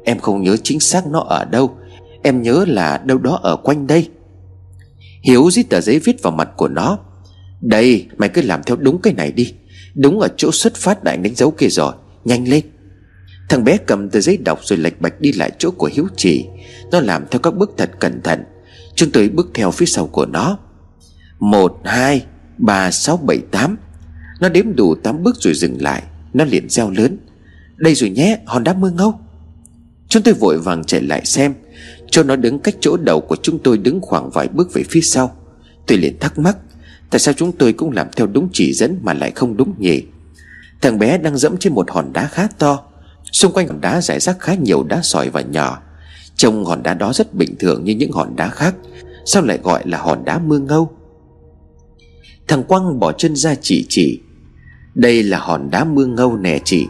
Em không nhớ chính xác nó ở đâu. Em nhớ là đâu đó ở quanh đây. Hiếu dít tờ giấy viết vào mặt của nó. Đây, mày cứ làm theo đúng cái này đi. Đúng ở chỗ xuất phát đại đánh dấu kia rồi. Nhanh lên. Thằng bé cầm tờ giấy đọc rồi lệch bạch đi lại chỗ của Hiếu chỉ. Nó làm theo các bước thật cẩn thận. Chúng tôi bước theo phía sau của nó. Một, hai, ba, sáu, bảy, tám. Nó đếm đủ tám bước rồi dừng lại. Nó liền reo lớn. Đây rồi nhé hòn đá mưa ngâu. Chúng tôi vội vàng chạy lại xem. Cho nó đứng cách chỗ đầu của chúng tôi đứng khoảng vài bước về phía sau. Tôi liền thắc mắc Tại sao chúng tôi cũng làm theo đúng chỉ dẫn mà lại không đúng nhỉ Thằng bé đang dẫm trên một hòn đá khá to. Xung quanh hòn đá rải rác khá nhiều đá sỏi và nhỏ. Trông hòn đá đó rất bình thường như những hòn đá khác. Sao lại gọi là hòn đá mưa ngâu? Thằng Quang bỏ chân ra chỉ chỉ. Đây là hòn đá mương ngâu nè chị.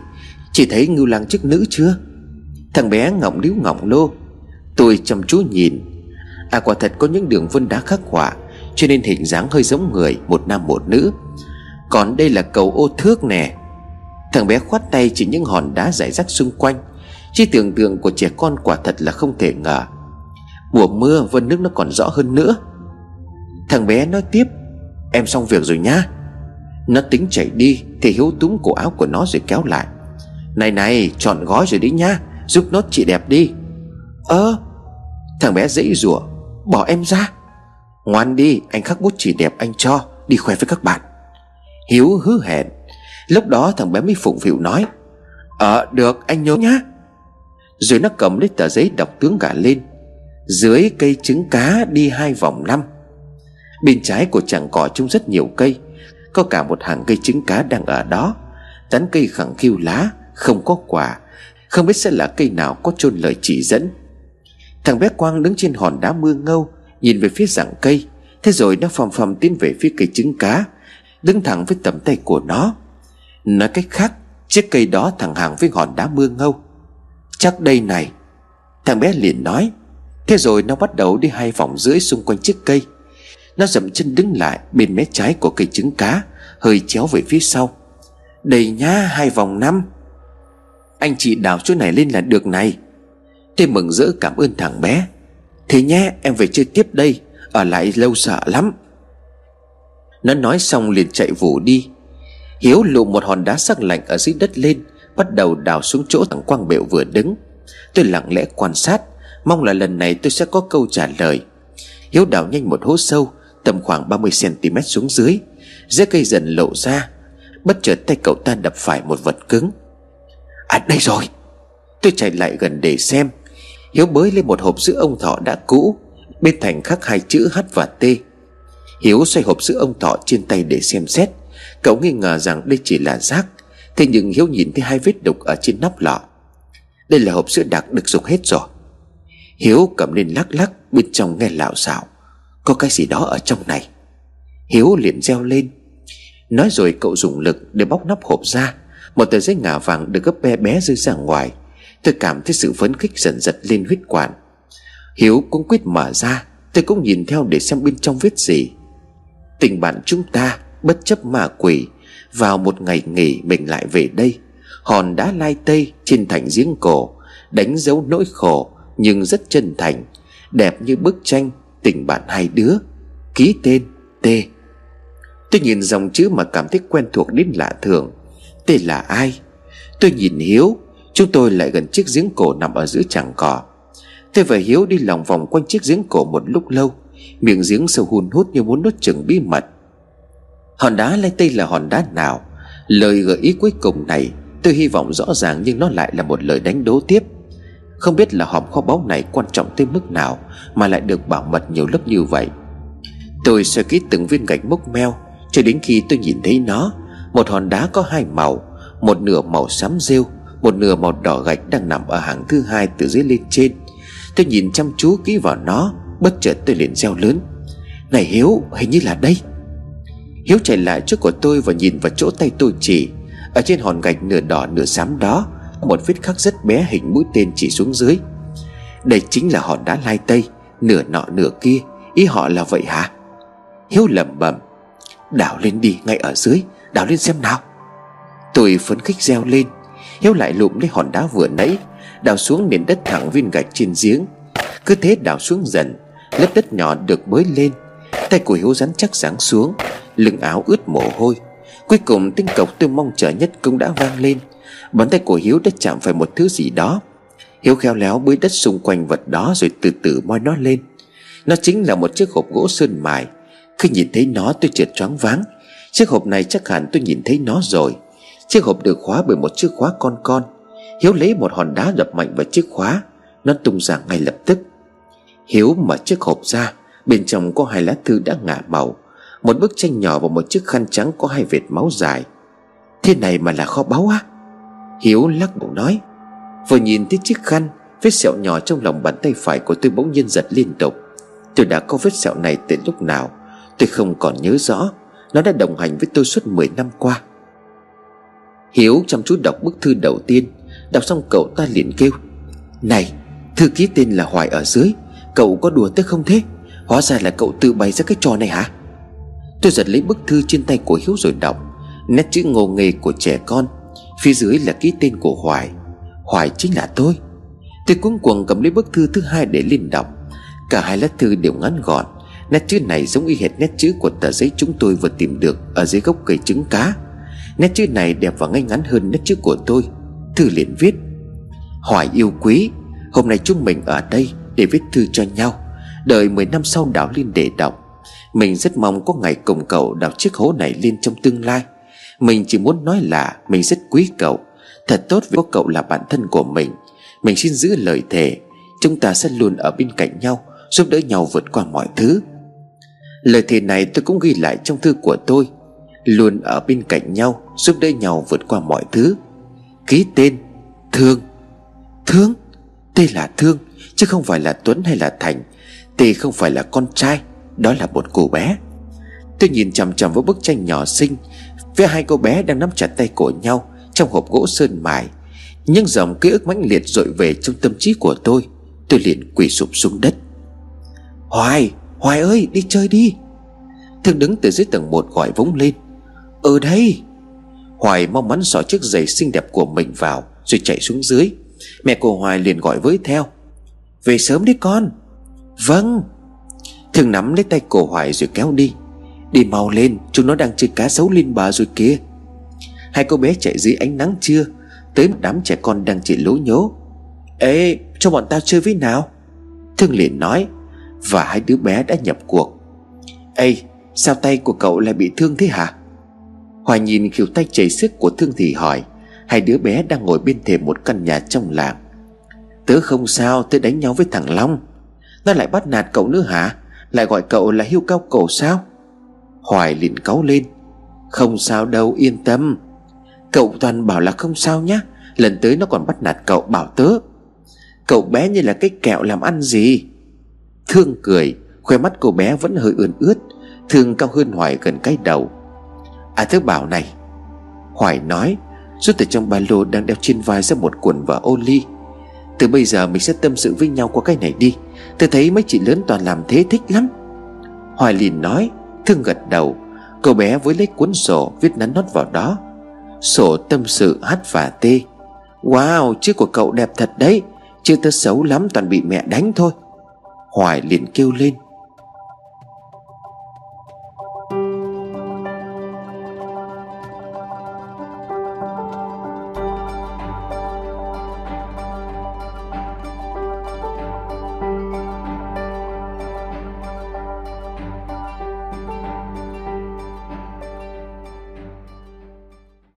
Chị thấy ngưu lang chức nữ chưa? Thằng bé ngọng điếu ngọng lô Tôi chăm chú nhìn. À quả thật có những đường vân đá khắc họa, Cho nên hình dáng hơi giống người, Một nam một nữ. Còn đây là cầu ô thước nè. Thằng bé khoát tay chỉ những hòn đá rải rác xung quanh. Chỉ tưởng tượng của trẻ con quả thật là không thể ngờ. Mùa mưa, vân nước nó còn rõ hơn nữa. Thằng bé nói tiếp. Em xong việc rồi nhá. Nó tính chạy đi Thì Hiếu túm cổ áo của nó rồi kéo lại. Này này, chọn gói rồi đi nhá, Giúp nốt chị đẹp đi. Ơ, Thằng bé dãy rủa, Bỏ em ra. Ngoan đi, anh khắc bút chỉ đẹp anh cho, Đi khoe với các bạn. Hiếu hứa hẹn. Lúc đó thằng bé mới phụng phịu nói Ờ được, anh nhớ nhá. Rồi nó cầm lấy tờ giấy đọc tướng cả lên. Dưới cây trứng cá đi hai vòng năm. Bên trái của chàng cỏ trông rất nhiều cây. Có cả một hàng cây trứng cá đang ở đó. Tán cây khẳng khiu lá, Không có quả. Không biết sẽ là cây nào có chôn lời chỉ dẫn. Thằng bé Quang đứng trên hòn đá mưa ngâu, Nhìn về phía rặng cây. Thế rồi nó phầm phầm tiến về phía cây trứng cá, Đứng thẳng với tầm tay của nó. Nói cách khác, Chiếc cây đó thẳng hàng với hòn đá mưa ngâu. Chắc đây này. Thằng bé liền nói. Thế rồi nó bắt đầu đi hai vòng rưỡi xung quanh chiếc cây. Nó dậm chân đứng lại Bên mé trái của cây trứng cá, Hơi chéo về phía sau. Đầy nhá hai vòng năm. Anh chị đào chỗ này lên là được này. Thế mừng rỡ cảm ơn thằng bé. Thế nhé, em về chơi tiếp đây. Ở lại lâu sợ lắm. Nó nói xong liền chạy vù đi. Hiếu lụm một hòn đá sắc lạnh ở dưới đất lên, Bắt đầu đào xuống chỗ thằng Quang Bệu vừa đứng. Tôi lặng lẽ quan sát, Mong là lần này tôi sẽ có câu trả lời. Hiếu đào nhanh một hố sâu Tầm khoảng 30cm xuống dưới Rễ cây dần lộ ra, Bất chợt tay cậu ta đập phải một vật cứng. À đây rồi. Tôi chạy lại gần để xem. Hiếu bới lên một hộp sữa ông thọ đã cũ, Bên thành khắc hai chữ H và T. Hiếu xoay hộp sữa ông thọ trên tay để xem xét. Cậu nghi ngờ rằng đây chỉ là rác, Thế nhưng Hiếu nhìn thấy hai vết đục ở trên nắp lọ. Đây là hộp sữa đặc được dùng hết rồi. Hiếu cầm lên lắc lắc, Bên trong nghe lạo xạo. Có cái gì đó ở trong này. Hiếu liền reo lên. Nói rồi cậu dùng lực để bóc nắp hộp ra. Một tờ giấy ngà vàng được gấp bé bé rơi ra ngoài. Tôi cảm thấy sự phấn khích dần dật lên huyết quản. Hiếu cũng quyết mở ra. Tôi cũng nhìn theo để xem bên trong viết gì. Tình bạn chúng ta Bất chấp ma quỷ. Vào một ngày nghỉ mình lại về đây. Hòn đá lai tây trên thành giếng cổ. Đánh dấu nỗi khổ Nhưng rất chân thành. Đẹp như bức tranh. Tình bạn hai đứa, Ký tên T. Tôi nhìn dòng chữ mà cảm thấy quen thuộc đến lạ thường. T là ai? Tôi nhìn Hiếu, Chúng tôi lại gần chiếc giếng cổ nằm ở giữa chẳng cỏ. Tôi và Hiếu đi lòng vòng quanh chiếc giếng cổ một lúc lâu. Miệng giếng sâu hun hút như muốn nuốt chừng bí mật. Hòn đá lai tây là hòn đá nào? Lời gợi ý cuối cùng này, Tôi hy vọng rõ ràng nhưng nó lại là một lời đánh đố tiếp. Không biết là hòm kho báu này quan trọng tới mức nào Mà lại được bảo mật nhiều lớp như vậy. Tôi sơ kỹ từng viên gạch mốc meo, Cho đến khi tôi nhìn thấy nó, Một hòn đá có hai màu, Một nửa màu xám rêu, Một nửa màu đỏ gạch đang nằm ở hàng thứ hai từ dưới lên trên. Tôi nhìn chăm chú kỹ vào nó, Bất chợt tôi liền reo lớn. Này Hiếu, hình như là đây. Hiếu chạy lại trước của tôi và nhìn vào chỗ tay tôi chỉ. Ở trên hòn gạch nửa đỏ nửa xám đó một vết khắc rất bé hình mũi tên chỉ xuống dưới. Đây chính là hòn đá lai tây, Nửa nọ nửa kia. Ý họ là vậy hả? Hiếu lẩm bẩm. Đào lên đi, ngay ở dưới. Đào lên xem nào. Tôi phấn khích reo lên. Hiếu lại lụm lấy hòn đá vừa nãy. Đào xuống nền đất thẳng viên gạch trên giếng. Cứ thế đào xuống dần. Lớp đất nhỏ được bới lên. Tay của Hiếu rắn chắc sáng xuống. Lưng áo ướt mồ hôi. Cuối cùng tiếng cọc tôi mong chờ nhất cũng đã vang lên. Bàn tay của Hiếu đã chạm phải một thứ gì đó. Hiếu khéo léo bới đất xung quanh vật đó Rồi từ từ moi nó lên. Nó chính là một chiếc hộp gỗ sơn mài. Khi nhìn thấy nó, tôi trượt choáng váng. Chiếc hộp này chắc hẳn tôi nhìn thấy nó rồi. Chiếc hộp được khóa bởi một chiếc khóa con con. Hiếu lấy một hòn đá đập mạnh vào chiếc khóa. Nó tung ra ngay lập tức. Hiếu mở chiếc hộp ra. Bên trong có hai lá thư đã ngả màu. Một bức tranh nhỏ và một chiếc khăn trắng có hai vệt máu dài. Thế này mà là kho báu á? Hiếu lắc đầu nói, Vừa nhìn thấy chiếc khăn, Vết sẹo nhỏ trong lòng bàn tay phải của tôi bỗng nhiên giật liên tục. Tôi đã có vết sẹo này từ lúc nào? Tôi không còn nhớ rõ. Nó đã đồng hành với tôi suốt 10 năm qua. Hiếu chăm chú đọc bức thư đầu tiên. Đọc xong cậu ta liền kêu, Này, thư ký tên là Hoài ở dưới. Cậu có đùa tới không thế? Hóa ra là cậu tự bày ra cái trò này hả? Tôi giật lấy bức thư trên tay của Hiếu rồi đọc. Nét chữ ngô nghề của trẻ con. Phía dưới là ký tên của Hoài. Hoài chính là tôi. Tôi cuống cuồng cầm lấy bức thư thứ hai để lên đọc. Cả hai lá thư đều ngắn gọn. Nét chữ này giống y hệt nét chữ của tờ giấy chúng tôi vừa tìm được Ở dưới gốc cây trứng cá. Nét chữ này đẹp và ngay ngắn hơn nét chữ của tôi. Thư liền viết, Hoài yêu quý, Hôm nay chúng mình ở đây để viết thư cho nhau. Đợi 10 năm sau đảo lên để đọc. Mình rất mong có ngày cùng cậu đào chiếc hố này lên trong tương lai. Mình chỉ muốn nói là mình rất quý cậu. Thật tốt vì có cậu là bạn thân của mình. Mình xin giữ lời thề, Chúng ta sẽ luôn ở bên cạnh nhau, Giúp đỡ nhau vượt qua mọi thứ. Lời thề này tôi cũng ghi lại trong thư của tôi. Luôn ở bên cạnh nhau, Giúp đỡ nhau vượt qua mọi thứ. Ký tên, Thương. Thương? Tên là Thương, Chứ không phải là Tuấn hay là Thành. Tê không phải là con trai, Đó là một cô bé. Tôi nhìn chằm chằm vào bức tranh nhỏ xinh, Với hai cô bé đang nắm chặt tay của nhau. Trong hộp gỗ sơn mài. Nhưng dòng ký ức mãnh liệt dội về trong tâm trí của tôi Tôi liền quỳ sụp xuống đất. Hoài Hoài ơi, đi chơi đi. Thương đứng từ dưới tầng một gọi vống lên. Ở đây. Hoài mong mắn xỏ chiếc giày xinh đẹp của mình vào, Rồi chạy xuống dưới. Mẹ của Hoài liền gọi với theo. Về sớm đi con. Vâng. Thương nắm lấy tay cổ Hoài rồi kéo đi. Đi mau lên, Chúng nó đang chơi cá sấu lên bờ rồi kia Hai cô bé chạy dưới ánh nắng trưa, Tới một đám trẻ con đang chạy lố nhố. Ê, cho bọn tao chơi với nào? Thương liền nói, Và hai đứa bé đã nhập cuộc. Ê, sao tay của cậu lại bị thương thế hả? Hoài nhìn kiểu tay chảy sức của Thương thì hỏi, Hai đứa bé đang ngồi bên thềm một căn nhà trong làng. Tớ không sao, tớ đánh nhau với thằng Long. Nó lại bắt nạt cậu nữa hả? Lại gọi cậu là hiu cao cổ sao? Hoài liền cáu lên, Không sao đâu, yên tâm. Cậu toàn bảo là không sao nhá, Lần tới nó còn bắt nạt cậu, bảo tớ. Cậu bé như là cái kẹo làm ăn gì? Thương cười Khoe mắt cô bé vẫn hơi ươn ướt, Thương cao hơn Hoài gần cái đầu. À tớ bảo này. Hoài nói, Rút từ trong ba lô đang đeo trên vai ra một cuộn vở ô ly. Từ bây giờ mình sẽ tâm sự với nhau qua cái này đi. Tớ thấy mấy chị lớn toàn làm thế thích lắm. Hoài liền nói, Thương gật đầu. Cô bé với lấy cuốn sổ viết nắn nót vào đó. Sổ tâm sự H và T Wow, chiếc của cậu đẹp thật đấy. Chứ tớ xấu lắm toàn bị mẹ đánh thôi. Hoài liền kêu lên.